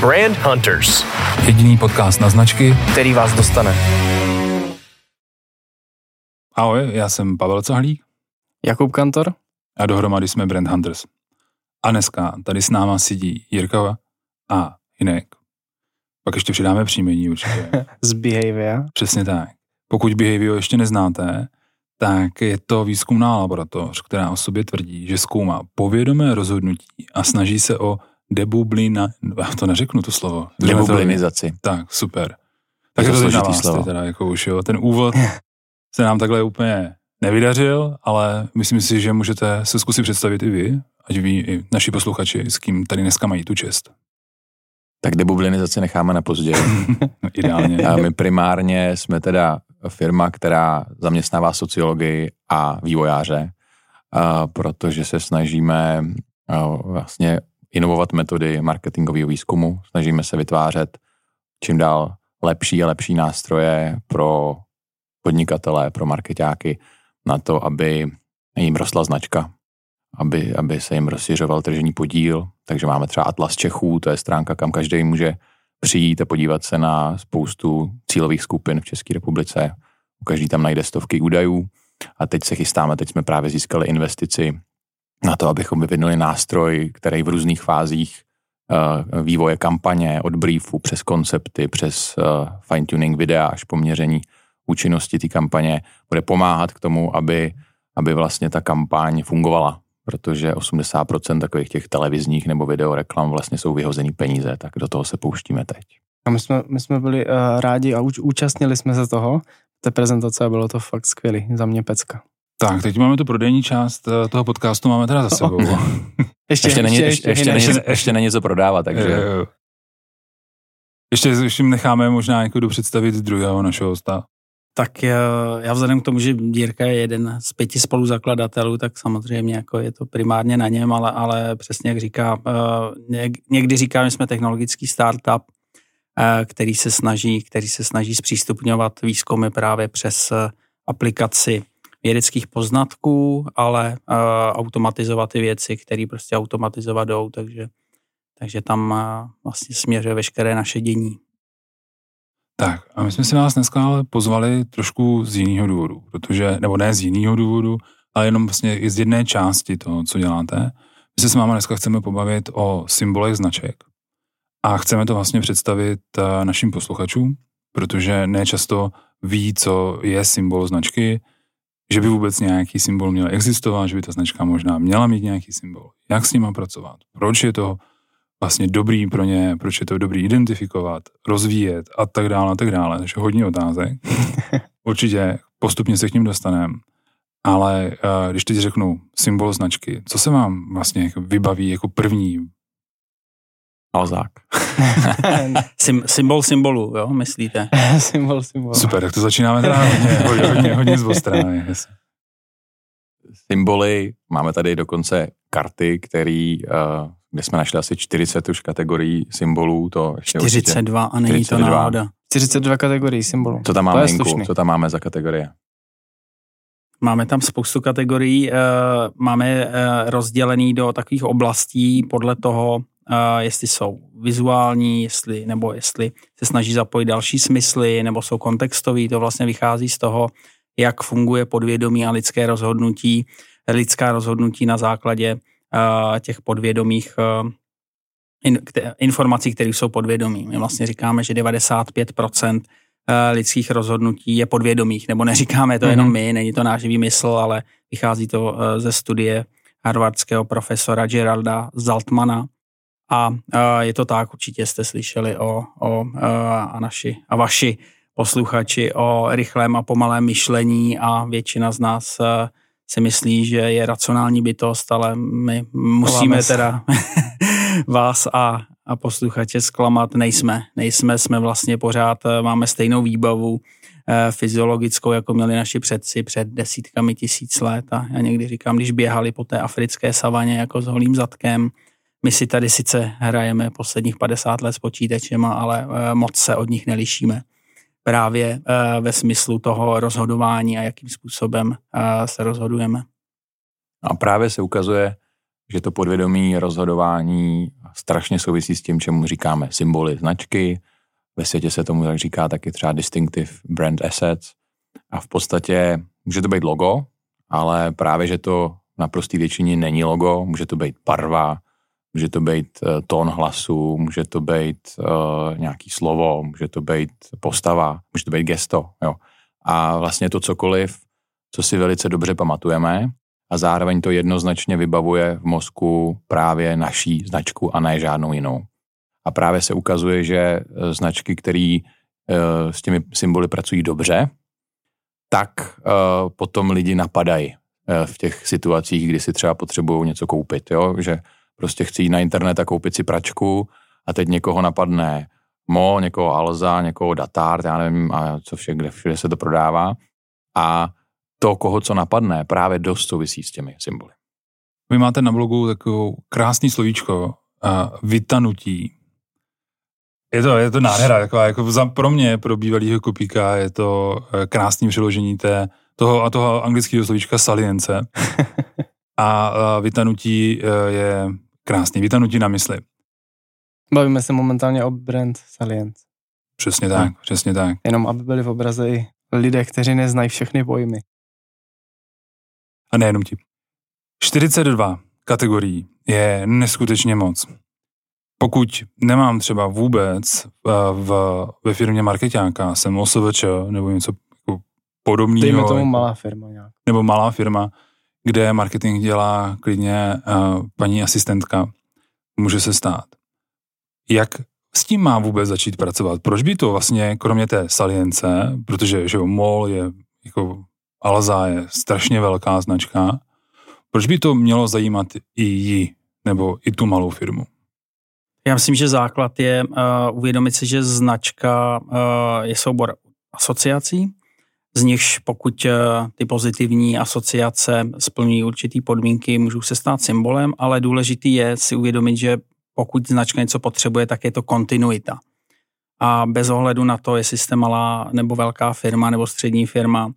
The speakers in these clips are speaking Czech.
Brand Hunters. Jediný podcast na značky, který vás dostane. Ahoj, já jsem Pavel Cahlík. Jakub Kantor. A dohromady jsme Brand Hunters. A dneska tady s náma sedí Jirka a Hinek. Pak ještě přidáme příjmení určitě. Z Behavia. Přesně tak. Pokud Behavio ještě neznáte, tak je to výzkumná laboratoř, která o sobě tvrdí, že zkoumá povědomé rozhodnutí a snaží se o debublina, já to neřeknu to slovo. Debublinizaci. Tak, super. Tak je to, to na vás, slovo. teda, jako už jo. Ten úvod se nám takhle úplně nevydařil, ale myslím si, že můžete se zkusit představit i vy, ať ví i naši posluchači, s kým tady dneska mají tu čest. Tak debublinizaci necháme na později. Ideálně. A my primárně jsme teda firma, která zaměstnává sociologii a vývojáře, a protože se snažíme vlastně inovovat metody marketingového výzkumu, snažíme se vytvářet čím dál lepší a lepší nástroje pro podnikatele, pro marketáky na to, aby jim rostla značka, aby, aby se jim rozšiřoval tržní podíl. Takže máme třeba Atlas Čechů, to je stránka, kam každý může přijít a podívat se na spoustu cílových skupin v České republice. Každý tam najde stovky údajů a teď se chystáme, teď jsme právě získali investici na to, abychom vyvinuli nástroj, který v různých fázích uh, vývoje kampaně, od briefu přes koncepty, přes uh, fine-tuning videa až po měření účinnosti té kampaně bude pomáhat k tomu, aby, aby vlastně ta kampaň fungovala, protože 80% takových těch televizních nebo videoreklam vlastně jsou vyhozený peníze, tak do toho se pouštíme teď. A my jsme, my jsme byli uh, rádi a úč, účastnili jsme se toho, té prezentace a bylo to fakt skvělý, za mě pecka. Tak, teď máme tu prodejní část eh, toho podcastu, máme teda za sebou. ještě, ještě, není, ještě, ještě, ještě, není, ještě není co prodávat, takže... Ještě, ještě necháme možná jako představit druhého našeho hosta. Tak já vzhledem k tomu, že Dírka je jeden z pěti spoluzakladatelů, tak samozřejmě jako je to primárně na něm, ale, ale přesně jak říká, eh, někdy říká, že jsme technologický startup, eh, který se snaží, který se snaží zpřístupňovat výzkumy právě přes aplikaci vědeckých poznatků, ale uh, automatizovat ty věci, které prostě automatizovat jdou, takže, takže tam uh, vlastně směřuje veškeré naše dění. Tak a my jsme si vás dneska ale pozvali trošku z jiného důvodu, protože, nebo ne z jiného důvodu, ale jenom vlastně i z jedné části toho, co děláte. My se s váma dneska chceme pobavit o symbolech značek a chceme to vlastně představit uh, našim posluchačům, protože nečasto ví, co je symbol značky, že by vůbec nějaký symbol měl existovat, že by ta značka možná měla mít nějaký symbol. Jak s nima pracovat? Proč je to vlastně dobrý pro ně, proč je to dobrý identifikovat, rozvíjet a tak dále a tak dále. Takže hodně otázek. Určitě postupně se k ním dostaneme. Ale uh, když teď řeknu symbol značky, co se vám vlastně jako vybaví jako první Alzák. Sym, symbol symbolu, jo, myslíte? symbol symbolu. Super, tak to začínáme teda hodně, hodně, hodně, hodně. Symboly, máme tady dokonce karty, který, uh, kde jsme našli asi 40 už kategorií symbolů. To ještě 42 určitě, a není 42. to náhoda. 42 kategorií symbolů. Co tam máme, co tam máme za kategorie? Máme tam spoustu kategorií, máme rozdělený do takových oblastí podle toho, jestli jsou vizuální, jestli, nebo jestli se snaží zapojit další smysly, nebo jsou kontextový, to vlastně vychází z toho, jak funguje podvědomí a lidské rozhodnutí, lidská rozhodnutí na základě těch podvědomých informací, které jsou podvědomí. My vlastně říkáme, že 95% lidských rozhodnutí je podvědomých, nebo neříkáme to mm-hmm. jenom my, není to náš výmysl, ale vychází to ze studie harvardského profesora Geralda Zaltmana, a je to tak, určitě jste slyšeli o, o a naši a vaši posluchači o rychlém a pomalém myšlení a většina z nás si myslí, že je racionální bytost, ale my musíme teda vás a, a posluchače zklamat. Nejsme. Nejsme, jsme vlastně pořád, máme stejnou výbavu fyziologickou, jako měli naši předci před desítkami tisíc let. A já někdy říkám, když běhali po té africké savaně jako s holým zadkem, my si tady sice hrajeme posledních 50 let s počítačema, ale eh, moc se od nich nelišíme. Právě eh, ve smyslu toho rozhodování a jakým způsobem eh, se rozhodujeme. A právě se ukazuje, že to podvědomí rozhodování strašně souvisí s tím, čemu říkáme symboly, značky. Ve světě se tomu tak říká taky třeba distinctive brand assets. A v podstatě může to být logo, ale právě, že to na prostý většině není logo, může to být barva, může to být uh, tón hlasu, může to být uh, nějaký slovo, může to být postava, může to být gesto. Jo. A vlastně to cokoliv, co si velice dobře pamatujeme a zároveň to jednoznačně vybavuje v mozku právě naší značku a ne žádnou jinou. A právě se ukazuje, že eh, značky, které uh, s těmi symboly pracují dobře, tak uh, potom lidi napadají v těch situacích, kdy si třeba potřebují něco koupit, jo? že prostě chci jít na internet a koupit si pračku a teď někoho napadne Mo, někoho Alza, někoho Datart, já nevím, a co vše, kde všude se to prodává. A to, koho co napadne, právě dost souvisí s těmi symboly. Vy máte na blogu takovou krásný slovíčko, uh, vytanutí. Je to, je to nádhera, taková, jako za, pro mě, pro bývalého kopíka, je to uh, krásný přeložení té, toho a toho anglického slovíčka salience. a uh, vytanutí uh, je krásný, vytanutí na mysli. Bavíme se momentálně o brand Salience. Přesně tak, no. přesně tak. Jenom aby byli v obraze i lidé, kteří neznají všechny pojmy. A nejenom ti. 42 kategorií je neskutečně moc. Pokud nemám třeba vůbec eh, v, ve firmě marketáka, jsem OSVČ nebo něco jako podobného. Dejme tomu malá firma nějak. Nebo malá firma, kde marketing dělá klidně uh, paní asistentka. Může se stát. Jak s tím má vůbec začít pracovat? Proč by to vlastně, kromě té salience, protože že MOL je jako Alza je strašně velká značka, proč by to mělo zajímat i ji, nebo i tu malou firmu? Já myslím, že základ je uh, uvědomit si, že značka uh, je soubor asociací, z nichž pokud uh, ty pozitivní asociace splňují určitý podmínky, můžou se stát symbolem, ale důležitý je si uvědomit, že pokud značka něco potřebuje, tak je to kontinuita. A bez ohledu na to, jestli jste malá nebo velká firma nebo střední firma,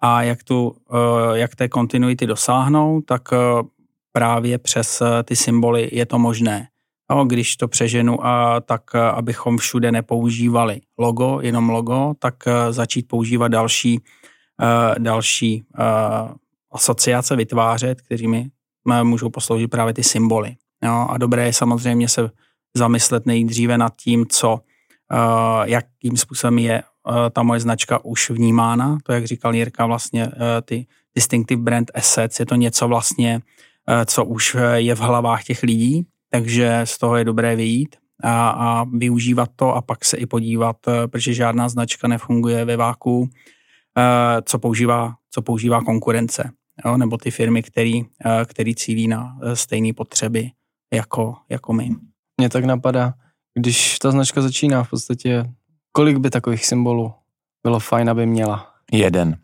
a jak, tu, eh, jak té kontinuity dosáhnou, tak eh, právě přes eh, ty symboly je to možné. No, když to přeženu, tak abychom všude nepoužívali logo, jenom logo, tak začít používat další, další asociace vytvářet, kterými můžou posloužit právě ty symboly. No, a dobré je samozřejmě se zamyslet nejdříve nad tím, co, jakým způsobem je Eh, ta moje značka už vnímána. To, jak říkal Jirka, vlastně eh, ty distinctive brand assets, je to něco vlastně, eh, co už je v hlavách těch lidí, takže z toho je dobré vyjít a, a využívat to a pak se i podívat, protože žádná značka nefunguje ve váku, co používá, co používá konkurence, jo, nebo ty firmy, který, který cílí na stejné potřeby jako, jako my. Mně tak napadá, když ta značka začíná v podstatě Kolik by takových symbolů bylo fajn, aby měla? Jeden.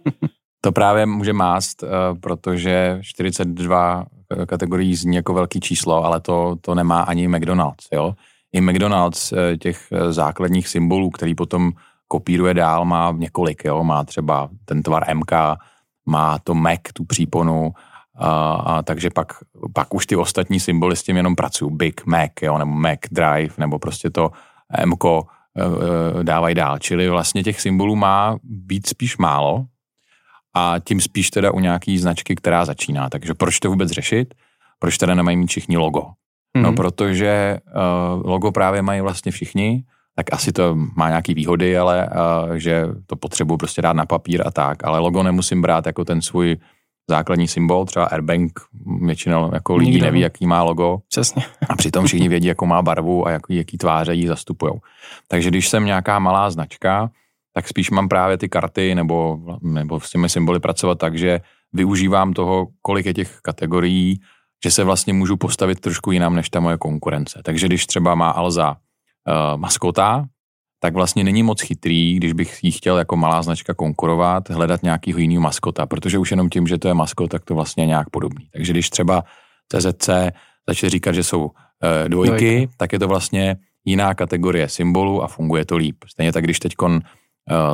to právě může mást, eh, protože 42 kategorií zní jako velký číslo, ale to, to nemá ani McDonald's. Jo? I McDonald's eh, těch eh, základních symbolů, který potom kopíruje dál, má několik. Jo? Má třeba ten tvar MK, má to Mac, tu příponu, a, a takže pak, pak už ty ostatní symboly s tím jenom pracují. Big Mac, jo? nebo Mac Drive, nebo prostě to MK Eh, dávají dál. Čili vlastně těch symbolů má být spíš málo a tím spíš teda u nějaký značky, která začíná. Takže proč to vůbec řešit? Proč teda nemají mít všichni logo? Mm-hmm. No protože uh, logo právě mají vlastně všichni, tak asi to má nějaký výhody, ale uh, že to potřebuji prostě dát na papír a tak, ale logo nemusím brát jako ten svůj základní symbol, třeba Airbank, většinou jako lidí Nikdo. neví, jaký má logo. Přesně. A přitom všichni vědí, jakou má barvu a jaký, jaký tváře jí zastupují. Takže když jsem nějaká malá značka, tak spíš mám právě ty karty nebo, nebo s těmi symboly pracovat tak, že využívám toho, kolik je těch kategorií, že se vlastně můžu postavit trošku jinam než ta moje konkurence. Takže když třeba má Alza uh, maskota, tak vlastně není moc chytrý, když bych jí chtěl jako malá značka konkurovat, hledat nějakýho jiného maskota, protože už jenom tím, že to je maskot, tak to vlastně je nějak podobný. Takže když třeba CZC začne říkat, že jsou e, dvojky, dvojky, tak je to vlastně jiná kategorie symbolů a funguje to líp. Stejně tak, když teď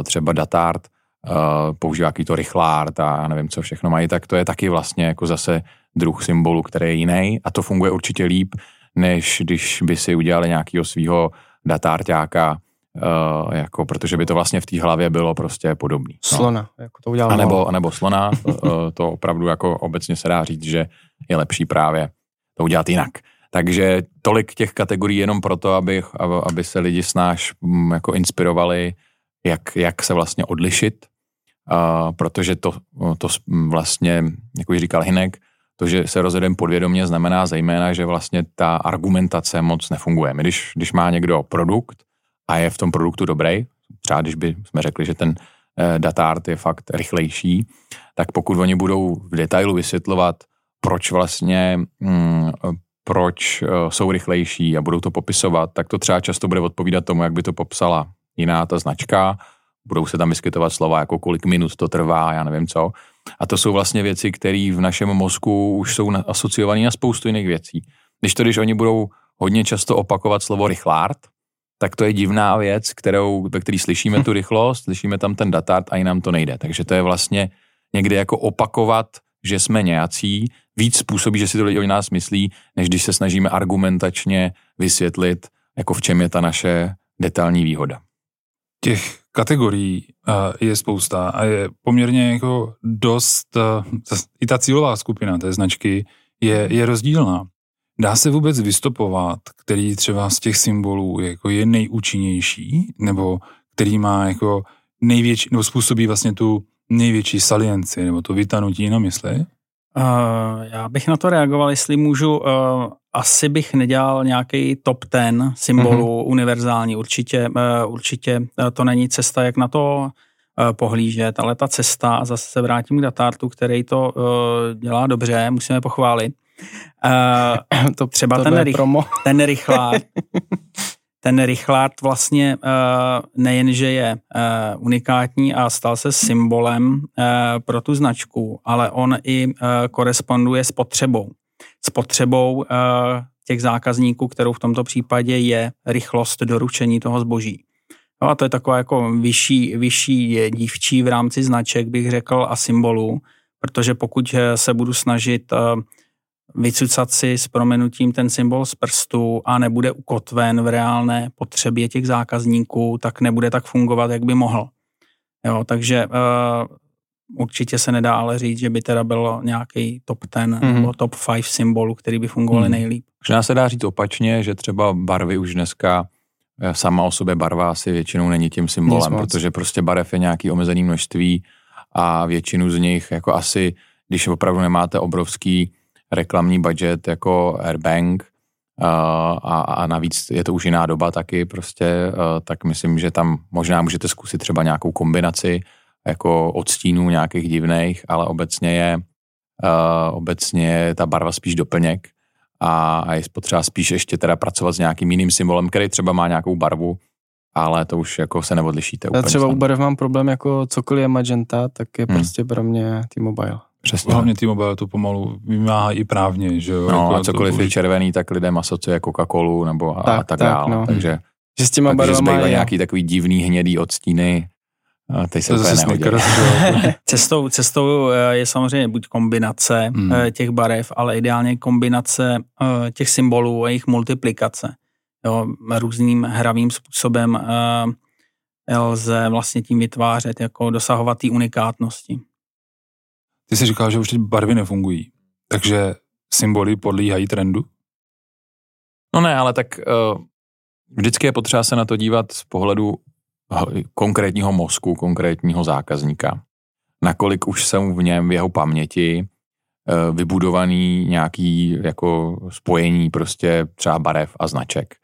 třeba Datart e, používá jaký to rychlart a nevím, co všechno mají, tak to je taky vlastně jako zase druh symbolu, který je jiný a to funguje určitě líp, než když by si udělali nějakého svého datárťáka, uh, jako, protože by to vlastně v té hlavě bylo prostě podobný. No. Slona, jako to udělal. A nebo, a nebo slona, uh, to opravdu jako obecně se dá říct, že je lepší právě to udělat jinak. Takže tolik těch kategorií jenom proto, aby, aby se lidi snáš mm, jako inspirovali, jak, jak se vlastně odlišit, uh, protože to, to vlastně, jako říkal Hinek, to, že se rozjedeme podvědomě, znamená zejména, že vlastně ta argumentace moc nefunguje. Když, když má někdo produkt a je v tom produktu dobrý, třeba když by jsme řekli, že ten eh, datart je fakt rychlejší, tak pokud oni budou v detailu vysvětlovat, proč vlastně, mm, proč uh, jsou rychlejší a budou to popisovat, tak to třeba často bude odpovídat tomu, jak by to popsala jiná ta značka. Budou se tam vyskytovat slova jako kolik minut to trvá, já nevím co. A to jsou vlastně věci, které v našem mozku už jsou asociované na spoustu jiných věcí. Když to, když oni budou hodně často opakovat slovo rychlárt, tak to je divná věc, kterou, ve který slyšíme tu rychlost, slyšíme tam ten datart a i nám to nejde. Takže to je vlastně někdy jako opakovat, že jsme nějací, víc způsobí, že si to lidi o nás myslí, než když se snažíme argumentačně vysvětlit, jako v čem je ta naše detailní výhoda. Těch kategorií je spousta a je poměrně jako dost, i ta cílová skupina té značky je, je rozdílná. Dá se vůbec vystopovat, který třeba z těch symbolů jako je nejúčinnější, nebo který má jako největší, nebo způsobí vlastně tu největší salienci, nebo to vytanutí na mysli? Uh, já bych na to reagoval, jestli můžu. Uh, asi bych nedělal nějaký top ten symbolů mm-hmm. univerzální. Určitě, uh, určitě to není cesta, jak na to uh, pohlížet, ale ta cesta, a zase se vrátím k datartu, který to dělá dobře, musíme pochválit. To třeba to ten, rych, ten rychlá, ten Richard vlastně nejenže je unikátní a stal se symbolem pro tu značku, ale on i koresponduje s potřebou. S potřebou uh, těch zákazníků, kterou v tomto případě je rychlost doručení toho zboží. No a to je taková jako vyšší, vyšší dívčí v rámci značek, bych řekl, a symbolů, protože pokud se budu snažit uh, vycucat si s promenutím ten symbol z prstu a nebude ukotven v reálné potřebě těch zákazníků, tak nebude tak fungovat, jak by mohl. Jo, takže určitě se nedá ale říct, že by teda bylo nějaký top 10 mm-hmm. nebo top 5 symbolů, který by fungovaly mm. nejlíp. Možná se dá říct opačně, že třeba barvy už dneska eh, sama o sobě barva asi většinou není tím symbolem, protože prostě barev je nějaký omezený množství a většinu z nich jako asi, když opravdu nemáte obrovský reklamní budget jako Airbank uh, a, a navíc je to už jiná doba taky prostě, uh, tak myslím, že tam možná můžete zkusit třeba nějakou kombinaci jako odstínů nějakých divných, ale obecně je uh, obecně je ta barva spíš doplněk a, a je potřeba spíš ještě teda pracovat s nějakým jiným symbolem, který třeba má nějakou barvu, ale to už jako se neodlišíte. Já třeba u barev mám problém jako cokoliv je magenta, tak je hmm. prostě pro mě T-Mobile. Přesně. Hlavně T-Mobile to pomalu vymáhá i právně, že jo? No jako a cokoliv je červený, tak lidem asociuje Coca-Colu nebo a tak, a tak, tak dále. No. Takže, že s těma barvama je... nějaký takový divný hnědý odstíny, a teď se to úplně cestou, cestou eh, je samozřejmě buď kombinace hmm. Eh, těch barev, ale ideálně kombinace eh, těch symbolů a jejich multiplikace. Jo, různým hravým způsobem lze vlastně tím vytvářet, jako dosahovat té unikátnosti. Ty jsi říkal, že už teď barvy nefungují, takže symboly podlíhají trendu? No ne, ale tak uh, vždycky je potřeba se na to dívat z pohledu konkrétního mozku, konkrétního zákazníka. Nakolik už jsou v něm, v jeho paměti, uh, vybudovaný nějaký jako spojení prostě třeba barev a značek.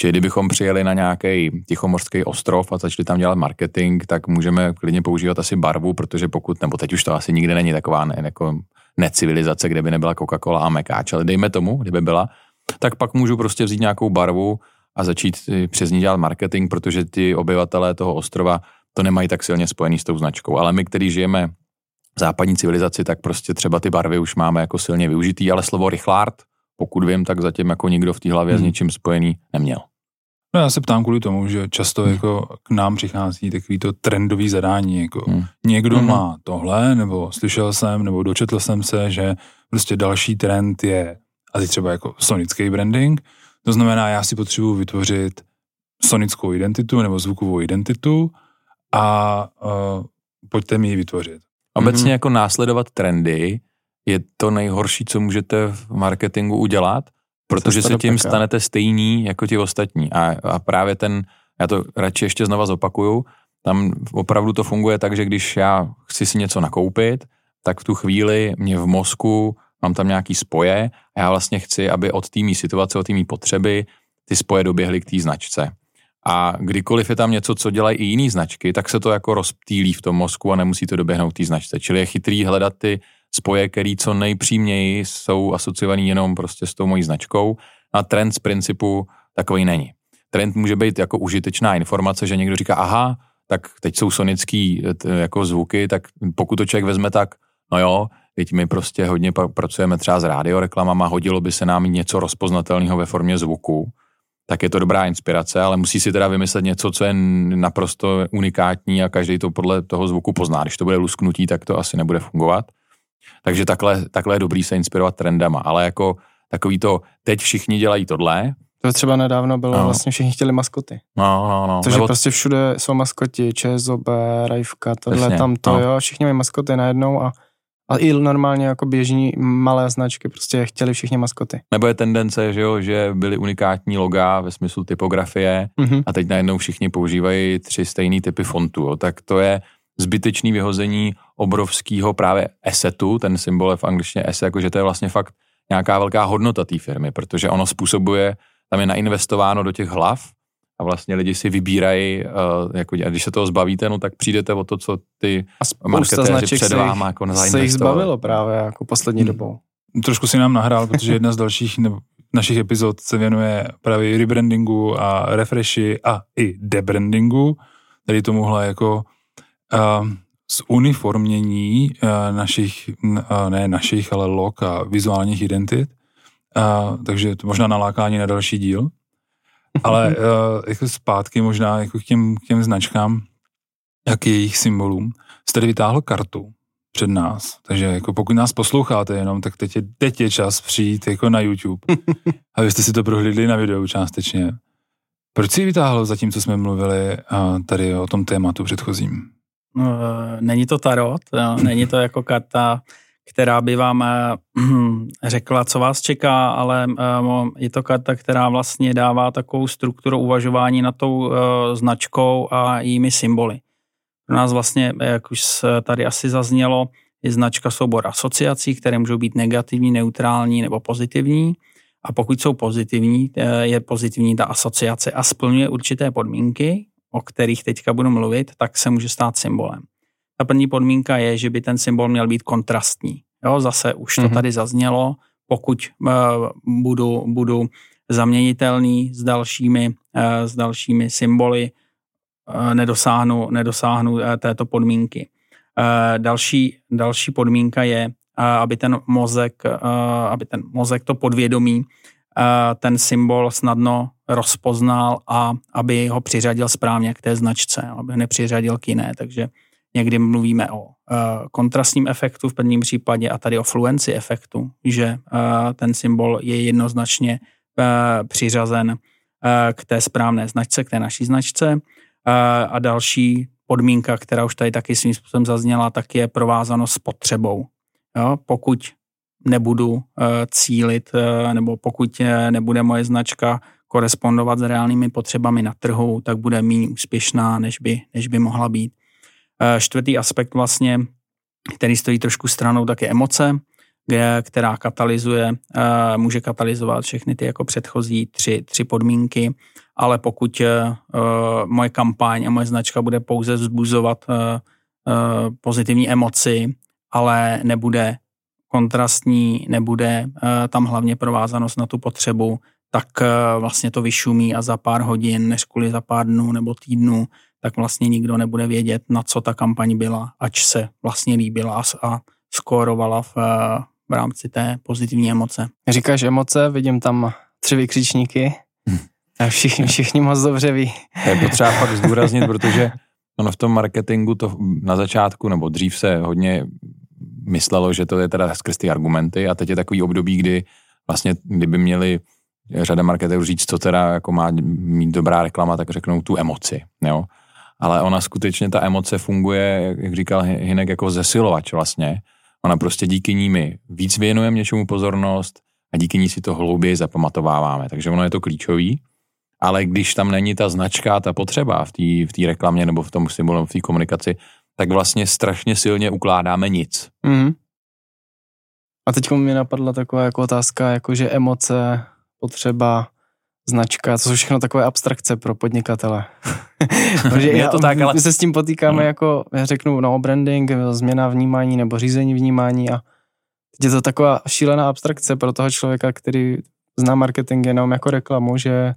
Čili kdybychom přijeli na nějaký tichomorský ostrov a začali tam dělat marketing, tak můžeme klidně používat asi barvu, protože pokud, nebo teď už to asi nikdy není taková ne, jako necivilizace, kde by nebyla Coca-Cola a mekáč, ale dejme tomu, kdyby byla, tak pak můžu prostě vzít nějakou barvu a začít přes ní dělat marketing, protože ty obyvatelé toho ostrova to nemají tak silně spojený s tou značkou. Ale my, kteří žijeme v západní civilizaci, tak prostě třeba ty barvy už máme jako silně využitý, ale slovo rychlárt pokud vím, tak zatím jako nikdo v té hlavě hmm. s ničím spojený neměl. No já se ptám kvůli tomu, že často hmm. jako k nám přichází takový to trendový zadání, jako hmm. někdo hmm. má tohle, nebo slyšel jsem, nebo dočetl jsem se, že Prostě další trend je, a teď třeba jako sonický branding, to znamená, já si potřebuji vytvořit sonickou identitu nebo zvukovou identitu a uh, pojďte mi ji vytvořit. Obecně mm-hmm. jako následovat trendy je to nejhorší, co můžete v marketingu udělat, protože se tím peka. stanete stejný jako ti ostatní. A, a právě ten, já to radši ještě znova zopakuju, tam opravdu to funguje tak, že když já chci si něco nakoupit, tak v tu chvíli mě v mozku mám tam nějaký spoje a já vlastně chci, aby od té situace, od té potřeby ty spoje doběhly k té značce. A kdykoliv je tam něco, co dělají i jiné značky, tak se to jako rozptýlí v tom mozku a nemusí to doběhnout té značce. Čili je chytrý hledat ty spoje, které co nejpřímněji jsou asociovaný jenom prostě s tou mojí značkou. A trend z principu takový není. Trend může být jako užitečná informace, že někdo říká, aha, tak teď jsou sonický jako zvuky, tak pokud to člověk vezme tak, no jo, teď my prostě hodně pracujeme třeba s radioreklamama, hodilo by se nám něco rozpoznatelného ve formě zvuku, tak je to dobrá inspirace, ale musí si teda vymyslet něco, co je naprosto unikátní a každý to podle toho zvuku pozná. Když to bude lusknutí, tak to asi nebude fungovat. Takže takhle, takhle je dobrý se inspirovat trendama, ale jako takový to, teď všichni dělají tohle, to třeba nedávno bylo, no. vlastně všichni chtěli maskoty. No, no, no. Takže Nebo... prostě všude jsou maskoti, ČSOB, Rajvka, tohle, Přesně, tam to, no. jo, všichni mají maskoty najednou a a i normálně jako běžní malé značky prostě chtěli všichni maskoty. Nebo je tendence, že, jo, že byly unikátní loga ve smyslu typografie mm-hmm. a teď najednou všichni používají tři stejné typy fontu. Jo. Tak to je zbytečný vyhození obrovského právě assetu, ten symbol je v angličtině asset, jakože to je vlastně fakt nějaká velká hodnota té firmy, protože ono způsobuje, tam je nainvestováno do těch hlav a vlastně lidi si vybírají, uh, jako, a když se toho zbavíte, no tak přijdete o to, co ty marketéři před váma jako se jich zbavilo právě jako poslední hmm. dobou. Trošku si nám nahrál, protože jedna z dalších nebo našich epizod se věnuje právě rebrandingu a refreshi a i debrandingu, tedy tomuhle jako uh, zuniformění uh, našich, uh, ne našich, ale log a vizuálních identit. Uh, takže to možná nalákání na další díl. Ale uh, jako zpátky možná jako k těm, k těm značkám, jak jejich symbolům, jste vytáhl kartu před nás. Takže jako pokud nás posloucháte jenom, tak teď je, teď je čas přijít jako na YouTube, abyste si to prohlídli na videu částečně. Proč si ji vytáhl za tím, co jsme mluvili uh, tady o tom tématu předchozím? No, není to tarot, není to jako karta která by vám eh, řekla, co vás čeká, ale eh, je to karta, která vlastně dává takovou strukturu uvažování nad tou eh, značkou a jejími symboly. Pro nás vlastně, jak už tady asi zaznělo, je značka soubor asociací, které můžou být negativní, neutrální nebo pozitivní. A pokud jsou pozitivní, je pozitivní ta asociace a splňuje určité podmínky, o kterých teďka budu mluvit, tak se může stát symbolem. Ta první podmínka je, že by ten symbol měl být kontrastní. Jo, zase už to mm-hmm. tady zaznělo, pokud uh, budu, budu zaměnitelný s dalšími, uh, s dalšími symboly, uh, nedosáhnu, nedosáhnu uh, této podmínky. Uh, další, další podmínka je, uh, aby ten mozek, uh, aby ten mozek to podvědomí, uh, ten symbol snadno rozpoznal a aby ho přiřadil správně k té značce, aby ho nepřiřadil k jiné. Takže Někdy mluvíme o uh, kontrastním efektu v prvním případě a tady o fluenci efektu, že uh, ten symbol je jednoznačně uh, přiřazen k té správné značce, k té naší značce. A další podmínka, která už tady taky svým způsobem zazněla, tak je provázanost s potřebou. Jo? Pokud nebudu cílit, nebo pokud nebude moje značka korespondovat s reálnými potřebami na trhu, tak bude méně úspěšná, než by, než by mohla být. Eh, čtvrtý aspekt vlastně, který stojí trošku stranou, tak je emoce, která katalyzuje, eh, může katalyzovat všechny ty jako předchozí tři, tři podmínky, ale pokud eh, moje kampaň a moje značka bude pouze vzbuzovat pozitivní emoci, ale nebude kontrastní, nebude tam hlavně provázanost na tu potřebu, tak vlastně to vyšumí a za pár hodin, než kvůli za pár dnů nebo týdnů, tak vlastně nikdo nebude vědět, na co ta kampaň byla, ač se vlastně líbila a skórovala v, v rámci té pozitivní emoce. Říkáš emoce, vidím tam tři vykřičníky. A všichni, všichni moc dobře ví. To je potřeba fakt zdůraznit, protože ono v tom marketingu to na začátku nebo dřív se hodně myslelo, že to je teda skrz ty argumenty a teď je takový období, kdy vlastně, kdyby měli řada marketerů říct, co teda jako má mít dobrá reklama, tak řeknou tu emoci, jo. Ale ona skutečně, ta emoce funguje, jak říkal Hinek, jako zesilovač vlastně. Ona prostě díky ní my víc věnujeme něčemu pozornost a díky ní si to hlouběji zapamatováváme. Takže ono je to klíčový. Ale když tam není ta značka, ta potřeba v té v reklamě nebo v tom symbolu, v té komunikaci, tak vlastně strašně silně ukládáme nic. Mm. A teď mi napadla taková jako otázka, jako že emoce, potřeba, značka, to jsou všechno takové abstrakce pro podnikatele. Protože je to tak, ale... My se s tím potýkáme mm. jako, já řeknu, no, branding, změna vnímání nebo řízení vnímání a teď je to taková šílená abstrakce pro toho člověka, který zná marketing jenom jako reklamu, že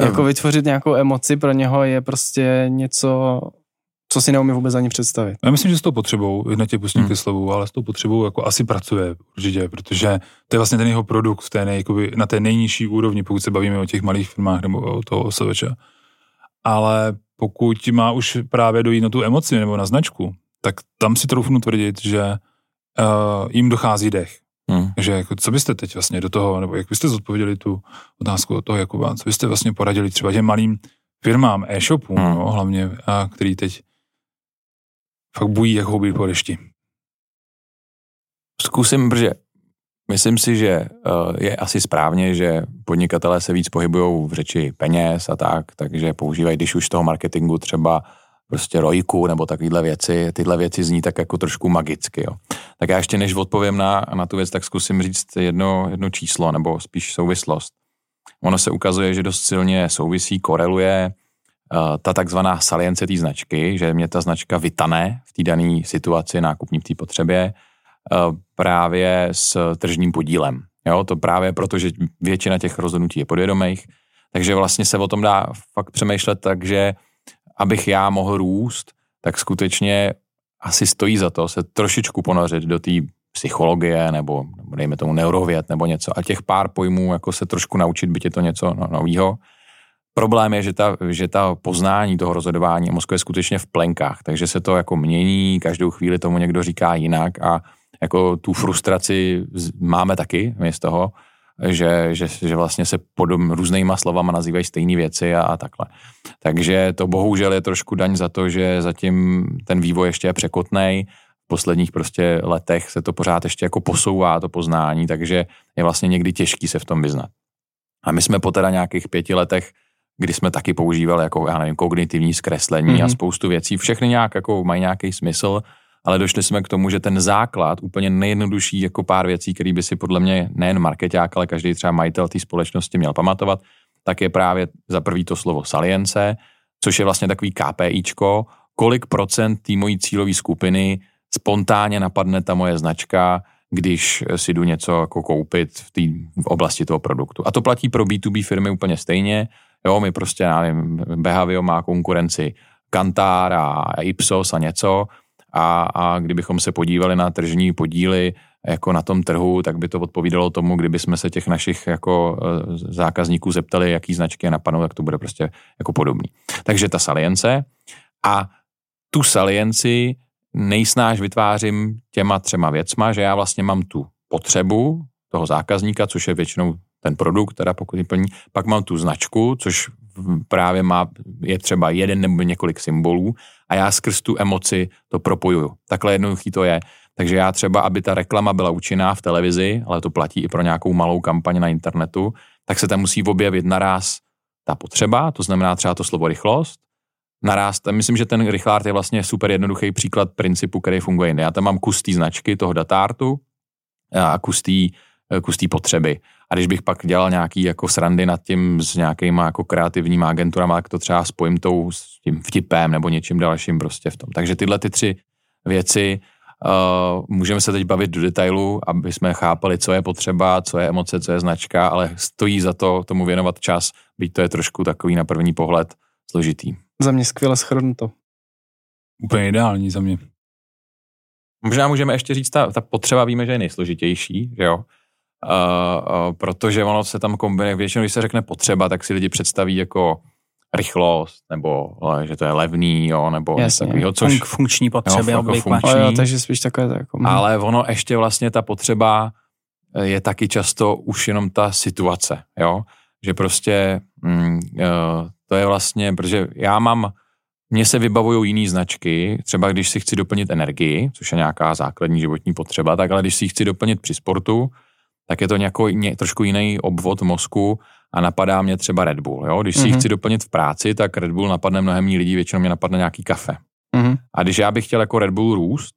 jako vytvořit nějakou emoci pro něho je prostě něco co si neumím vůbec ani představit. Já myslím, že s tou potřebou, na těch pustím hmm. slovu, ale s tou potřebou jako asi pracuje určitě, protože to je vlastně ten jeho produkt v té nej, jakoby, na té nejnižší úrovni, pokud se bavíme o těch malých firmách nebo o toho OSVČ. Ale pokud má už právě dojít na tu emoci nebo na značku, tak tam si troufnu tvrdit, že uh, jim dochází dech. Hmm. Takže jako, co byste teď vlastně do toho, nebo jak byste zodpověděli tu otázku od toho Jakuba, co byste vlastně poradili třeba těm malým firmám, e-shopům, hmm. no, hlavně, a který teď fakt bují jak houby po dešti. Zkusím, protože myslím si, že eh, je asi správně, že podnikatelé se víc pohybují v řeči peněz a tak, takže používají, když už toho marketingu třeba prostě rojku nebo takovéhle věci, tyhle věci zní tak jako trošku magicky. Jo. Tak já ještě než odpovím na, na tu věc, tak zkusím říct jedno, jedno číslo nebo spíš souvislost. Ono se ukazuje, že dost silně souvisí, koreluje ta takzvaná salience té značky, že mě ta značka vytane v té dané situaci nákupní v té potřebě eh, právě s tržním podílem. Jo, to právě proto, že většina těch rozhodnutí je podvědomých, takže vlastně se o tom dá fakt přemýšlet tak, že abych já mohl růst, tak skutečně asi stojí za to se trošičku ponořit do té psychologie nebo, dejme tomu neurověd nebo něco a těch pár pojmů jako se trošku naučit, byť je to něco no, nového Problém je, že ta, že ta poznání toho rozhodování mozku je skutečně v plenkách, takže se to jako mění, každou chvíli tomu někdo říká jinak a jako tu frustraci máme taky my z toho, že, že, že vlastně se pod různýma slovama nazývají stejné věci a, a takhle. Takže to bohužel je trošku daň za to, že zatím ten vývoj ještě je překotnej, v posledních prostě letech se to pořád ještě jako posouvá, to poznání, takže je vlastně někdy těžký se v tom vyznat. A my jsme po teda nějakých pěti letech kdy jsme taky používali jako, já nevím, kognitivní zkreslení mm-hmm. a mhm. spoustu věcí. Všechny nějak jako mají nějaký smysl, ale došli jsme k tomu, že ten základ, úplně nejjednodušší jako pár věcí, který by si podle mě nejen marketák, ale každý třeba majitel té společnosti měl pamatovat, tak je právě za prvý to slovo salience, což je vlastně takový KPIčko, kolik procent té mojí cílové skupiny spontánně napadne ta moje značka, když si jdu něco jako koupit v té oblasti toho produktu. A to platí pro B2B firmy úplně stejně. Jo, my prostě, já nevím, Behavio má konkurenci Kantar a Ipsos a něco a, a kdybychom se podívali na tržní podíly jako na tom trhu, tak by to odpovídalo tomu, kdyby jsme se těch našich jako e, zákazníků zeptali, jaký značky je napadnou, tak to bude prostě jako podobný. Takže ta salience a tu salienci nejsnáž vytvářím těma třema věcma, že já vlastně mám tu potřebu toho zákazníka, což je většinou ten produkt, teda pokud ji plní. Pak mám tu značku, což právě má, je třeba jeden nebo několik symbolů a já skrz tu emoci to propojuju. Takhle jednoduchý to je. Takže já třeba, aby ta reklama byla účinná v televizi, ale to platí i pro nějakou malou kampaň na internetu, tak se tam musí objevit naraz ta potřeba, to znamená třeba to slovo rychlost, naraz, myslím, že ten rychlár je vlastně super jednoduchý příklad principu, který funguje jinde. Já tam mám kus té značky, toho datártu a kus té potřeby. A když bych pak dělal nějaký jako srandy nad tím s nějakýma jako kreativníma agenturama, tak to třeba spojím tou s tím vtipem nebo něčím dalším prostě v tom. Takže tyhle ty tři věci uh, můžeme se teď bavit do detailu, aby jsme chápali, co je potřeba, co je emoce, co je značka, ale stojí za to tomu věnovat čas, byť to je trošku takový na první pohled složitý. Za mě skvěle schrnuto. Úplně ideální za mě. Možná můžeme ještě říct, ta, ta potřeba víme, že je nejsložitější, že jo? Uh, uh, protože ono se tam kombinuje, většinou, když se řekne potřeba, tak si lidi představí jako rychlost, nebo že to je levný, jo, nebo Jasně. takového, což... funkční potřeby jo, jako funkční, jo, takže spíš takové... Jako... Ale ono ještě vlastně ta potřeba je taky často už jenom ta situace, jo, že prostě mm, to je vlastně, protože já mám, mně se vybavují jiné značky, třeba když si chci doplnit energii, což je nějaká základní životní potřeba, tak ale když si ji chci doplnit při sportu, tak je to nějaký, ně, trošku jiný obvod mozku a napadá mě třeba Red Bull. Jo? Když si mm-hmm. ji chci doplnit v práci, tak Red Bull napadne mnohem méně lidí, většinou mě napadne nějaký kafe. Mm-hmm. A když já bych chtěl jako Red Bull růst,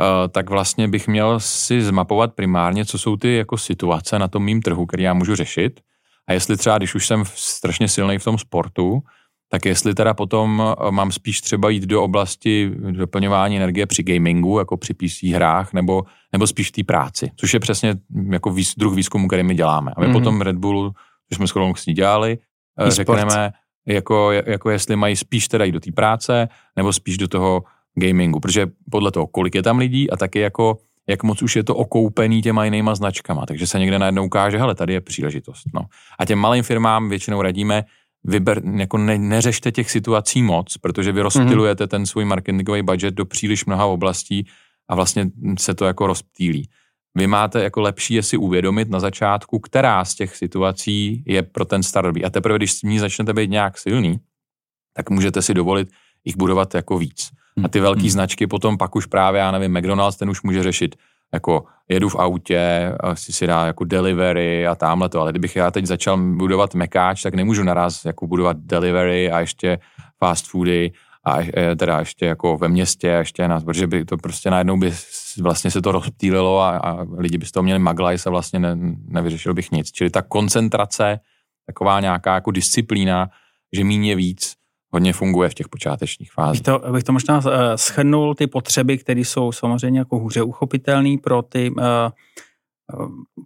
uh, tak vlastně bych měl si zmapovat primárně, co jsou ty jako situace na tom mým trhu, který já můžu řešit. A jestli třeba, když už jsem strašně silný v tom sportu, tak jestli teda potom eh, mám spíš třeba jít do oblasti doplňování energie při gamingu, jako při PC hrách, nebo, nebo spíš v té práci, což je přesně jako výz, druh výzkumu, který my děláme. A my mm-hmm. potom Red Bullu, když jsme s Kolou dělali, e řekneme, jako, jako jestli mají spíš teda jít do té práce, nebo spíš do toho gamingu, protože podle toho, kolik je tam lidí a taky jako jak moc už je to okoupený těma jinýma značkama. Takže se někde najednou ukáže, hele, tady je příležitost. No. A těm malým firmám většinou radíme, vyber, jako ne, neřešte těch situací moc, protože vy rozptilujete mm-hmm. ten svůj marketingový budget do příliš mnoha oblastí a vlastně se to jako rozptýlí. Vy máte jako lepší je si uvědomit na začátku, která z těch situací je pro ten start A teprve, když s ní začnete být nějak silný, tak můžete si dovolit jich budovat jako víc. A ty velké mm-hmm. značky potom pak už právě, já nevím, McDonald's, ten už může řešit jako jedu v autě, si si dá jako delivery a tamhle to, ale kdybych já teď začal budovat mekáč, tak nemůžu naraz jako budovat delivery a ještě fast foody a e, teda ještě jako ve městě a ještě nás, protože by to prostě najednou by vlastně se to rozptýlilo a, a lidi by z toho měli maglajs a vlastně ne, nevyřešil bych nic. Čili ta koncentrace, taková nějaká jako disciplína, že míně víc, hodně funguje v těch počátečních fázích. Bych to, bych to možná uh, schrnul, ty potřeby, které jsou samozřejmě jako hůře uchopitelné pro ty uh,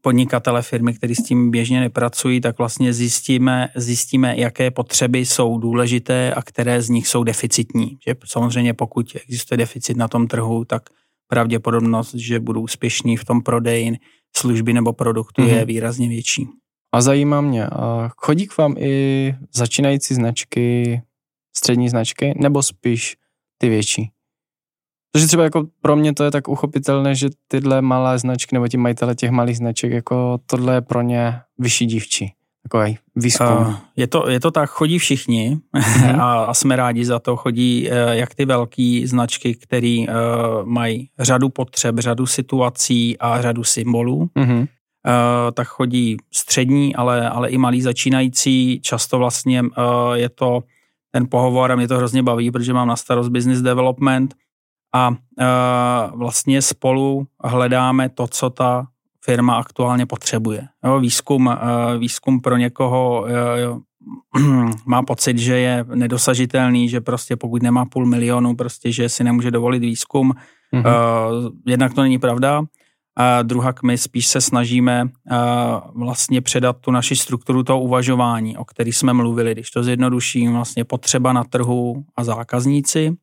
podnikatele firmy, které s tím běžně nepracují, tak vlastně zjistíme, zjistíme, jaké potřeby jsou důležité a které z nich jsou deficitní. Že samozřejmě pokud existuje deficit na tom trhu, tak pravděpodobnost, že budou úspěšní v tom prodeji služby nebo produktu mm-hmm. je výrazně větší. A zajímá mě, chodí k vám i začínající značky střední značky, nebo spíš ty větší? Protože třeba jako pro mě to je tak uchopitelné, že tyhle malé značky nebo ti majitele těch malých značek, jako tohle je pro ně vyšší dívčí. Takový výzkum. Uh, je, to, je to tak, chodí všichni mm-hmm. a, a jsme rádi za to. Chodí uh, jak ty velké značky, které uh, mají řadu potřeb, řadu situací a řadu symbolů. Mm-hmm. Uh, tak chodí střední, ale, ale i malí začínající. Často vlastně uh, je to ten pohovor a mě to hrozně baví, protože mám na starost business development a uh, vlastně spolu hledáme to, co ta firma aktuálně potřebuje. Jo, výzkum, uh, výzkum pro někoho uh, má pocit, že je nedosažitelný, že prostě pokud nemá půl milionu, prostě, že si nemůže dovolit výzkum. Mm-hmm. Uh, jednak to není pravda. A druhak my spíš se snažíme vlastně předat tu naši strukturu toho uvažování, o který jsme mluvili, když to zjednoduším, vlastně potřeba na trhu a zákazníci,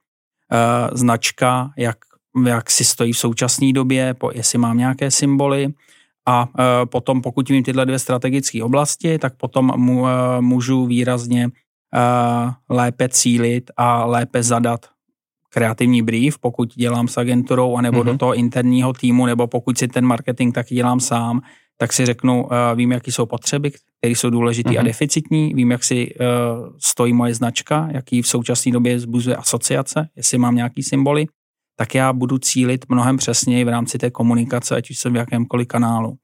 značka, jak, jak si stojí v současné době, jestli mám nějaké symboly, a potom, pokud vím tyhle dvě strategické oblasti, tak potom můžu výrazně lépe cílit a lépe zadat kreativní brief, pokud dělám s agenturou, anebo mm-hmm. do mhm. toho interního týmu, nebo pokud si ten marketing taky dělám sám, tak si řeknu, uh, vím, jaký jsou potřeby, které jsou důležité mm-hmm. a mhm. deficitní, vím, jak si uh, stojí moje značka, jaký v současné době zbuzuje asociace, jestli mám nějaký symboly, tak já budu cílit mnohem přesněji v rámci té komunikace, ať už jsem v jakémkoliv kanálu.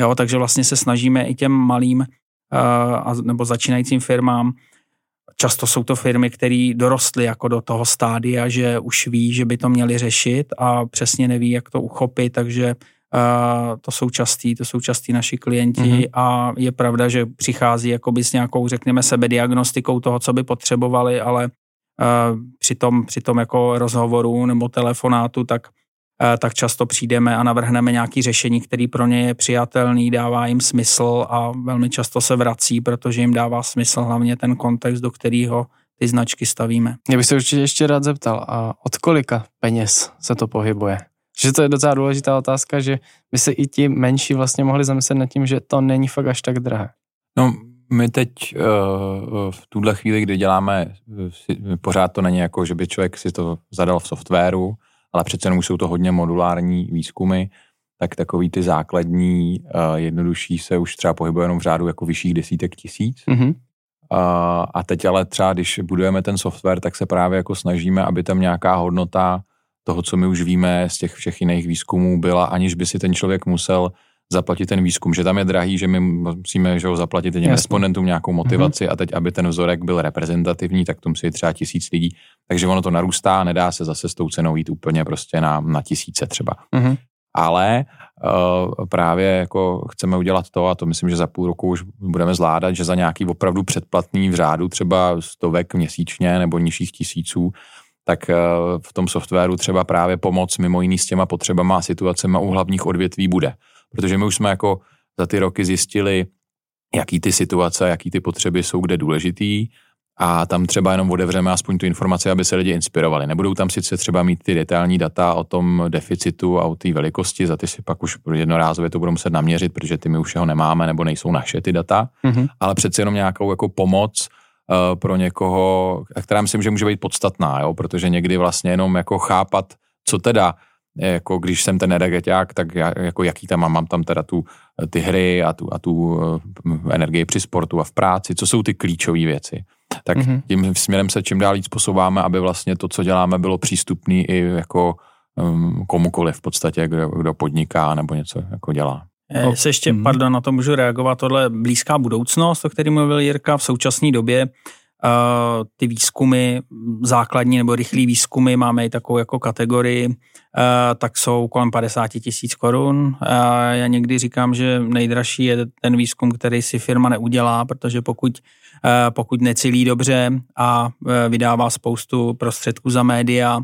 Jo, takže vlastně se snažíme i těm malým uh, nebo začínajícím firmám Často jsou to firmy, které dorostly jako do toho stádia, že už ví, že by to měli řešit a přesně neví, jak to uchopit, takže Uh, to jsou častí, to jsou častí naši klienti mm-hmm. a je pravda, že přichází jakoby s nějakou, řekněme, sebediagnostikou toho, co by potřebovali, ale uh, při, tom, při tom jako rozhovoru nebo telefonátu, tak tak často přijdeme a navrhneme nějaké řešení, který pro ně je přijatelný, dává jim smysl a velmi často se vrací, protože jim dává smysl hlavně ten kontext, do kterého ty značky stavíme. Já bych se určitě ještě rád zeptal, a od kolika peněz se to pohybuje? Že to je docela důležitá otázka, že by se i ti menší vlastně mohli zamyslet nad tím, že to není fakt až tak drahé. No, My teď uh, v tuhle chvíli, kdy děláme, pořád to není jako, že by člověk si to zadal v softwaru, ale přece jenom jsou to hodně modulární výzkumy, tak takový ty základní, uh, jednodušší se už třeba pohybuje jenom v řádu jako vyšších desítek tisíc. Mm-hmm. Uh, a teď ale třeba, když budujeme ten software, tak se právě jako snažíme, aby tam nějaká hodnota toho, co my už víme z těch všech jiných výzkumů byla, aniž by si ten člověk musel zaplatit ten výzkum, že tam je drahý, že my musíme že ho zaplatit těm respondentům nějakou motivaci mm-hmm. a teď, aby ten vzorek byl reprezentativní, tak to musí třeba tisíc lidí. Takže ono to narůstá a nedá se zase s tou cenou jít úplně prostě na, na tisíce třeba. Mm-hmm. Ale uh, právě jako chceme udělat to, a to myslím, že za půl roku už budeme zvládat, že za nějaký opravdu předplatný v řádu třeba stovek měsíčně nebo nižších tisíců, tak uh, v tom softwaru třeba právě pomoc mimo jiný s těma potřebama a situacemi u hlavních odvětví bude protože my už jsme jako za ty roky zjistili, jaký ty situace, jaký ty potřeby jsou kde důležitý a tam třeba jenom odevřeme aspoň tu informaci, aby se lidi inspirovali. Nebudou tam sice třeba mít ty detailní data o tom deficitu a o té velikosti, za ty si pak už jednorázově to budou muset naměřit, protože ty my už ho nemáme nebo nejsou naše ty data, mm-hmm. ale přece jenom nějakou jako pomoc uh, pro někoho, která myslím, že může být podstatná, jo? protože někdy vlastně jenom jako chápat, co teda jako když jsem ten energetiák, tak já, jako jaký tam mám, mám tam teda tu, ty hry a tu, a tu eh, energii při sportu a v práci, co jsou ty klíčové věci. Tak mm-hmm. tím směrem se čím dál víc posouváme, aby vlastně to, co děláme, bylo přístupné i jako um, komukoliv v podstatě, kdo, kdo podniká nebo něco jako dělá. Eh, se ještě, mm. pardon, na to můžu reagovat, tohle blízká budoucnost, o který mluvil Jirka, v současné době Uh, ty výzkumy, základní nebo rychlý výzkumy, máme i takovou jako kategorii, uh, tak jsou kolem 50 tisíc korun. Uh, já někdy říkám, že nejdražší je ten výzkum, který si firma neudělá, protože pokud, pokud necílí dobře a vydává spoustu prostředků za média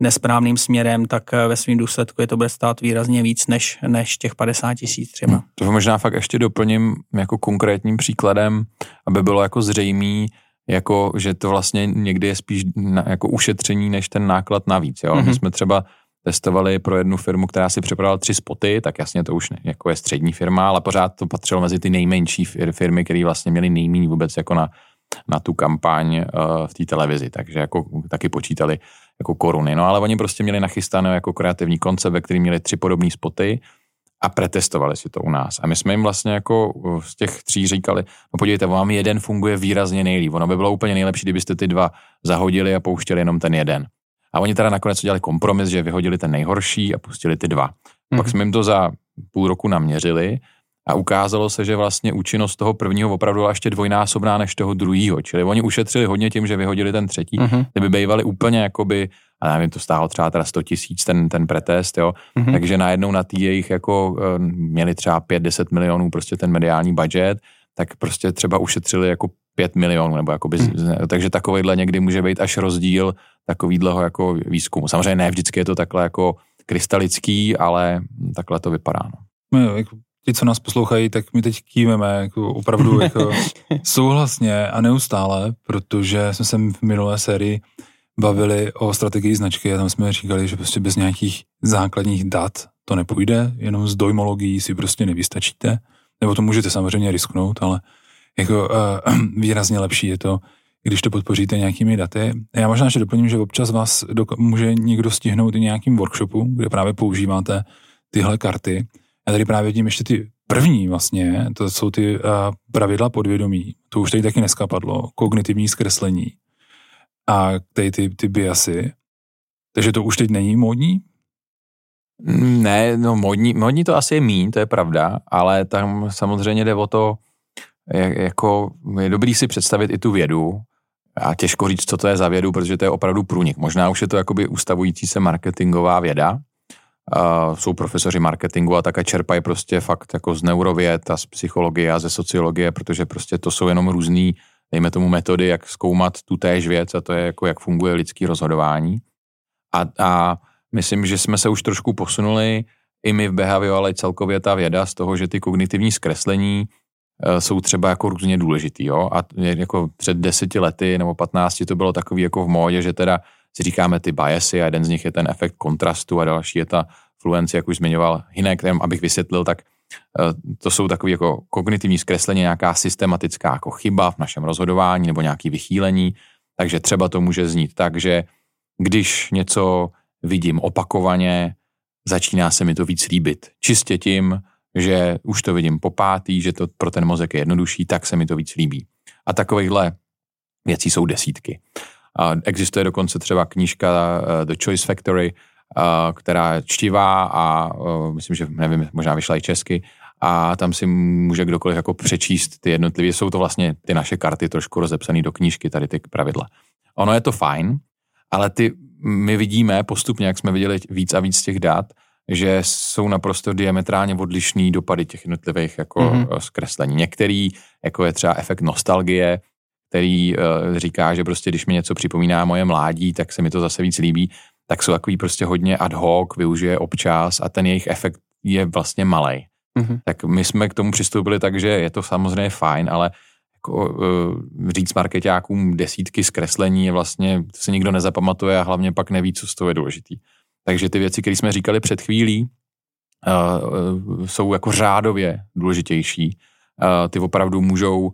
nesprávným směrem, tak ve svém důsledku je to bude stát výrazně víc než, než těch 50 tisíc třeba. To možná fakt ještě doplním jako konkrétním příkladem, aby bylo jako zřejmý, jako, že to vlastně někdy je spíš na, jako ušetření než ten náklad navíc. Jo? Mm-hmm. My mhm. jsme třeba testovali pro jednu firmu, která si připravila tři spoty, tak jasně to už ne, jako je střední firma, ale pořád to patřilo mezi ty nejmenší firmy, které vlastně měly nejméně vůbec jako na, na tu kampaň uh, v té televizi, takže jako taky počítali jako koruny. No ale oni prostě měli nachystané jako kreativní koncept, ve kterém měli tři podobné spoty a pretestovali si to u nás. A my jsme jim vlastně jako z těch tří říkali, no podívejte, vám jeden funguje výrazně nejlíp. Ono by bylo úplně nejlepší, kdybyste ty dva zahodili a pouštěli jenom ten jeden. A oni teda nakonec udělali kompromis, že vyhodili ten nejhorší a pustili ty dva. Mm-hmm. Pak jsme jim to za půl roku naměřili a ukázalo se, že vlastně účinnost toho prvního opravdu byla ještě dvojnásobná než toho druhého. Čili oni ušetřili hodně tím, že vyhodili ten třetí, mm-hmm. kdyby bývali úplně jakoby a nevím, to stálo třeba teda 100 tisíc ten, ten pretest, jo, mm-hmm. takže najednou na tý jejich jako eh, měli třeba 5-10 milionů prostě ten mediální budget, tak prostě třeba ušetřili jako 5 milionů, nebo jakoby, mm. takže takovýhle někdy může být až rozdíl takovýhleho jako výzkumu. Samozřejmě ne vždycky je to takhle jako krystalický, ale takhle to vypadá. No. No, jako ti, co nás poslouchají, tak my teď kýveme jako opravdu jako souhlasně a neustále, protože jsme se v minulé sérii bavili o strategii značky a tam jsme říkali, že prostě bez nějakých základních dat to nepůjde, jenom s dojmologií si prostě nevystačíte, nebo to můžete samozřejmě risknout, ale jako uh, výrazně lepší je to, když to podpoříte nějakými daty. Já možná ještě doplním, že občas vás dok- může někdo stihnout i nějakým workshopu, kde právě používáte tyhle karty. Já tady právě vidím ještě ty první vlastně, to jsou ty uh, pravidla podvědomí. To už tady taky neskapadlo, kognitivní zkreslení a ty, ty, ty biasy. Takže to už teď není módní? Ne, no modní, modní to asi je mín, to je pravda, ale tam samozřejmě jde o to, jak, jako je dobrý si představit i tu vědu a těžko říct, co to je za vědu, protože to je opravdu průnik. Možná už je to jakoby ustavující se marketingová věda, uh, jsou profesoři marketingu a také čerpají prostě fakt jako z neurověd a z psychologie a ze sociologie, protože prostě to jsou jenom různý dejme tomu metody, jak zkoumat tu též věc a to je jako jak funguje lidský rozhodování. A, a myslím, že jsme se už trošku posunuli i my v behavio, ale i celkově ta věda z toho, že ty kognitivní zkreslení uh, jsou třeba jako různě důležitý. Jo? A jako před deseti lety nebo patnácti to bylo takový jako v módě, že teda si říkáme ty biasy a jeden z nich je ten efekt kontrastu a další je ta fluence, jak už zmiňoval Hinek, abych vysvětlil, tak to jsou takové jako kognitivní zkreslení, nějaká systematická jako chyba v našem rozhodování nebo nějaký vychýlení, takže třeba to může znít tak, že když něco vidím opakovaně, začíná se mi to víc líbit. Čistě tím, že už to vidím po pátý, že to pro ten mozek je jednodušší, tak se mi to víc líbí. A takovýchhle věcí jsou desítky. A existuje dokonce třeba knížka uh, The Choice Factory, uh, která je čtivá a uh, myslím, že nevím, možná vyšla i česky a tam si může kdokoliv jako přečíst ty jednotlivé, jsou to vlastně ty naše karty trošku rozepsané do knížky, tady ty pravidla. Ono je to fajn, ale ty my vidíme postupně, jak jsme viděli víc a víc těch dat, že jsou naprosto diametrálně odlišný dopady těch jednotlivých jako mm-hmm. zkreslení. Některý, jako je třeba efekt nostalgie, který uh, říká, že prostě když mi něco připomíná moje mládí, tak se mi to zase víc líbí, tak jsou takový prostě hodně ad hoc, využije občas a ten jejich efekt je vlastně malý. Mm-hmm. Tak my jsme k tomu přistoupili tak, že je to samozřejmě fajn, ale jako, uh, říct marketákům desítky zkreslení je vlastně, to se nikdo nezapamatuje a hlavně pak neví, co z toho je důležitý. Takže ty věci, které jsme říkali před chvílí, uh, jsou jako řádově důležitější. Uh, ty opravdu můžou, uh,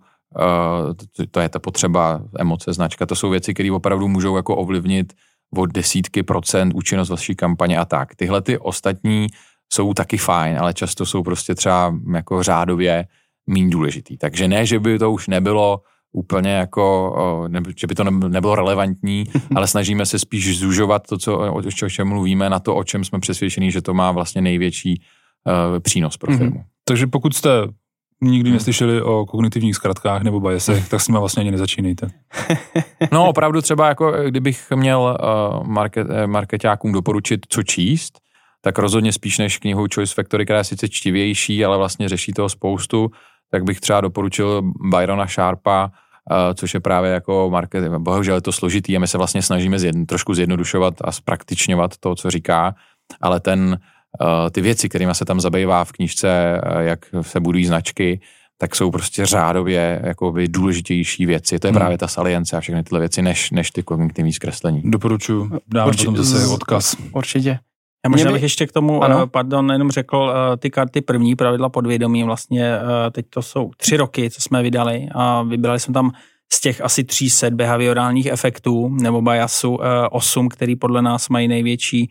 to, to je ta potřeba, emoce, značka, to jsou věci, které opravdu můžou jako ovlivnit o desítky procent účinnost vaší kampaně a tak. Tyhle ty ostatní jsou taky fajn, ale často jsou prostě třeba jako řádově méně důležitý. Takže ne, že by to už nebylo úplně jako, ne, že by to nebylo relevantní, ale snažíme se spíš zužovat to, co, o čem mluvíme, na to, o čem jsme přesvědčení, že to má vlastně největší uh, přínos pro mhm. firmu. Mm-hmm. Takže pokud jste nikdy neslyšeli o kognitivních zkratkách nebo biasech, tak s nimi vlastně ani nezačínejte. No opravdu třeba jako kdybych měl uh, market, marketákům doporučit, co číst, tak rozhodně spíš než knihu Choice Factory, která je sice čtivější, ale vlastně řeší toho spoustu, tak bych třeba doporučil Byrona Sharpa, což je právě jako market, bohužel je to složitý a my se vlastně snažíme zjedn, trošku zjednodušovat a zpraktičňovat to, co říká, ale ten, ty věci, kterými se tam zabývá v knížce, uh, jak se budují značky, tak jsou prostě řádově jakoby důležitější věci. To je hmm. právě ta salience a všechny tyhle věci, než, než ty kognitivní zkreslení. Doporučuji, dám Určitě, potom zase odkaz. Určitě. Já možná bych ještě k tomu, ano. Eh, pardon, jenom řekl, eh, ty karty první pravidla podvědomí, vlastně eh, teď to jsou tři roky, co jsme vydali a vybrali jsme tam z těch asi 300 behaviorálních efektů nebo biasu 8, který podle nás mají největší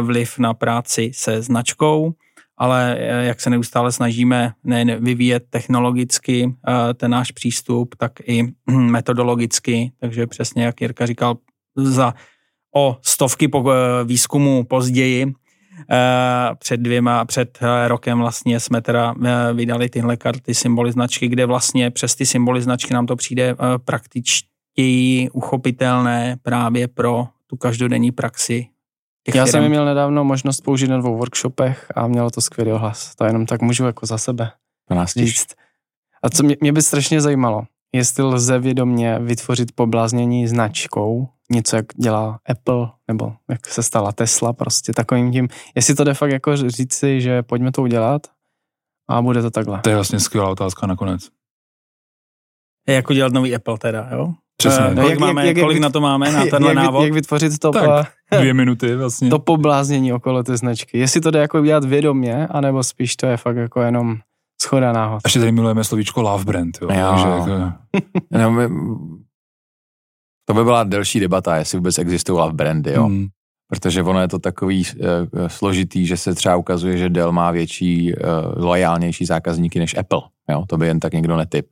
vliv na práci se značkou, ale jak se neustále snažíme nejen vyvíjet technologicky ten náš přístup, tak i metodologicky, takže přesně jak Jirka říkal, za o stovky po, eh, výzkumu později. Eh, před dvěma, před eh, rokem vlastně jsme teda vydali tyhle karty symboly značky, kde vlastně přes ty symboly značky nám to přijde praktičtěji uchopitelné právě pro tu každodenní praxi Těch Já firm. jsem měl nedávno možnost použít na dvou workshopech a mělo to skvělý ohlas. To jenom tak můžu jako za sebe říct. A co mě, mě by strašně zajímalo, jestli lze vědomě vytvořit pobláznění značkou, něco jak dělá Apple, nebo jak se stala Tesla, prostě takovým tím, jestli to jde fakt jako říct si, že pojďme to udělat a bude to takhle. To je vlastně skvělá otázka nakonec. Jak udělat nový Apple teda, jo? Přesně. Uh, kolik, jak, máme, jak, kolik jak, na to máme, na tenhle jak, návod? Jak vytvořit to tak, dvě minuty vlastně. To pobláznění okolo té značky. Jestli to jde jako udělat vědomě, anebo spíš to je fakt jako jenom schoda náhod. Ještě tady milujeme slovíčko love brand. Jo, jo. Takže jako... no, to by byla delší debata, jestli vůbec existují love brandy, jo. Mm. Protože ono je to takový uh, složitý, že se třeba ukazuje, že Dell má větší, uh, loajálnější zákazníky než Apple. Jo? To by jen tak někdo netyp.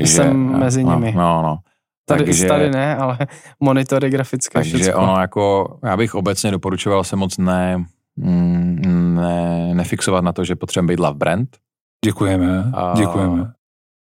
Že, Jsem uh, mezi nimi. No, no, no. Tady, takže, tady ne, ale monitory grafické. Takže všecko. ono jako, já bych obecně doporučoval se moc ne, mm, ne, nefixovat na to, že potřebujeme být love brand, Děkujeme, a děkujeme.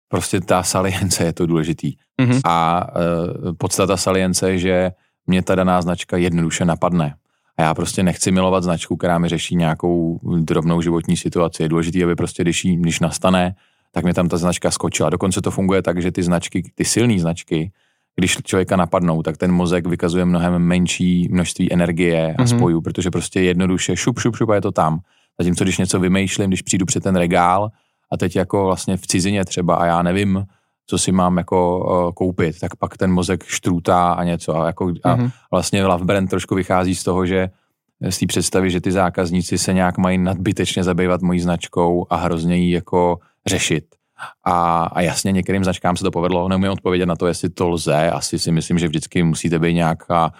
Prostě ta salience je to důležitý. Mm-hmm. A uh, podstata salience je, že mě ta daná značka jednoduše napadne. A já prostě nechci milovat značku, která mi řeší nějakou drobnou životní situaci. Je důležité, aby prostě, když, jí, když nastane, tak mi tam ta značka skočila. Dokonce to funguje tak, že ty značky, ty silné značky, když člověka napadnou, tak ten mozek vykazuje mnohem menší množství energie a mm-hmm. spojů, protože prostě jednoduše šup, šup, šup a je to tam. Zatímco když něco vymýšlím, když přijdu před ten regál a teď jako vlastně v cizině třeba a já nevím, co si mám jako uh, koupit, tak pak ten mozek štrůtá a něco a, jako, a mm-hmm. vlastně Love Brand trošku vychází z toho, že z té představy, že ty zákazníci se nějak mají nadbytečně zabývat mojí značkou a hrozně ji jako řešit. A, a jasně, některým značkám se to povedlo, neumím odpovědět na to, jestli to lze, asi si myslím, že vždycky musíte být nějaká,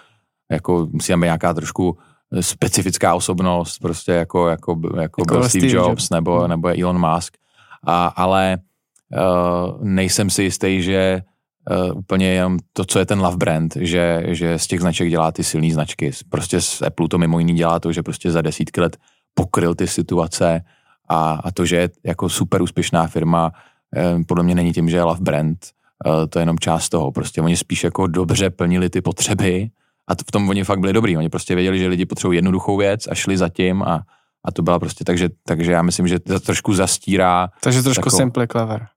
jako musí být nějaká trošku specifická osobnost, prostě jako, jako, jako, jako byl Steve, Steve Jobs, Jobs nebo, nebo Elon Musk. A, ale uh, nejsem si jistý, že uh, úplně jenom to, co je ten love brand, že, že z těch značek dělá ty silné značky. Prostě z Apple to mimo jiný dělá to, že prostě za desítky let pokryl ty situace a, a to, že je jako super úspěšná firma, uh, podle mě není tím, že je love brand, uh, to je jenom část toho. Prostě oni spíš jako dobře plnili ty potřeby a v tom oni fakt byli dobrý. Oni prostě věděli, že lidi potřebují jednoduchou věc a šli za tím a, a to byla prostě, takže, takže já myslím, že to trošku zastírá. Takže trošku takovou, simple clever.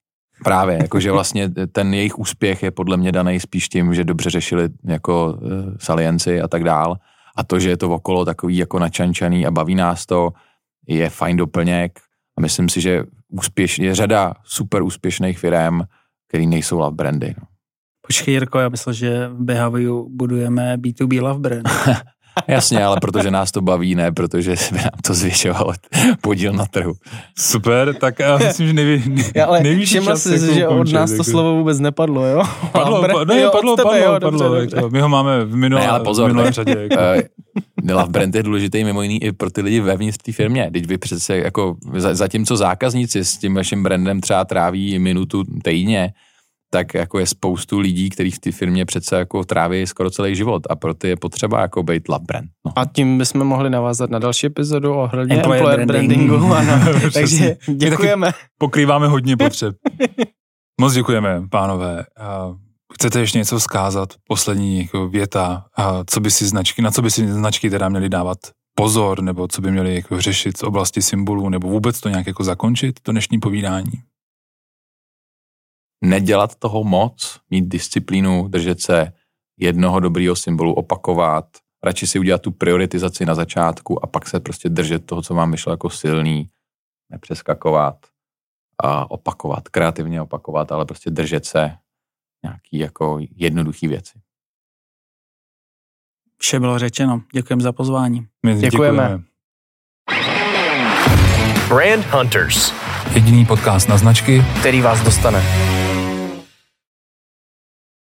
Právě, jakože vlastně ten jejich úspěch je podle mě daný spíš tím, že dobře řešili jako uh, salienci a tak dál. A to, že je to okolo takový jako načančaný a baví nás to, je fajn doplněk. A myslím si, že úspěš, je řada super úspěšných firm, který nejsou love brandy. No. Počkej, Jirko, já myslel, že v Behaviu budujeme B2B love brand. Jasně, ale protože nás to baví, ne, protože by nám to zvyšovalo podíl na trhu. Super, tak já myslím, že nejví, nej, ale nejvyšší čas si, jako že od nás to slovo vůbec nepadlo, jo? Padlo, pa, ne, jo, padlo, tebe, padlo, jo, padlo, dobře, dobře. My ho máme v minulé, ne, ale pozor, v minulé řadě. Jako. Uh, Love brand je důležitý mimo jiný i pro ty lidi vevnitř té firmě. Teď vy přece jako, zatímco zákazníci s tím vaším brandem třeba tráví minutu týdně, tak jako je spoustu lidí, kteří v té firmě přece jako tráví skoro celý život a pro ty je potřeba jako být lab brand. No. A tím bychom mohli navázat na další epizodu ohledně employer, employer brandingu. brandingu ano. Takže děkujeme. Pokrýváme hodně potřeb. Moc děkujeme, pánové. Chcete ještě něco vzkázat? Poslední jako věta, co by si značky, na co by si značky teda měly dávat pozor, nebo co by měly jako řešit z oblasti symbolů, nebo vůbec to nějak jako zakončit, to dnešní povídání? Nedělat toho moc, mít disciplínu, držet se jednoho dobrýho symbolu, opakovat, radši si udělat tu prioritizaci na začátku a pak se prostě držet toho, co vám vyšlo jako silný, nepřeskakovat a opakovat, kreativně opakovat, ale prostě držet se nějaký jako jednoduchý věci. Vše bylo řečeno. Děkujeme za pozvání. My děkujeme. děkujeme. Brand Hunters. Jediný podcast na značky, který vás dostane.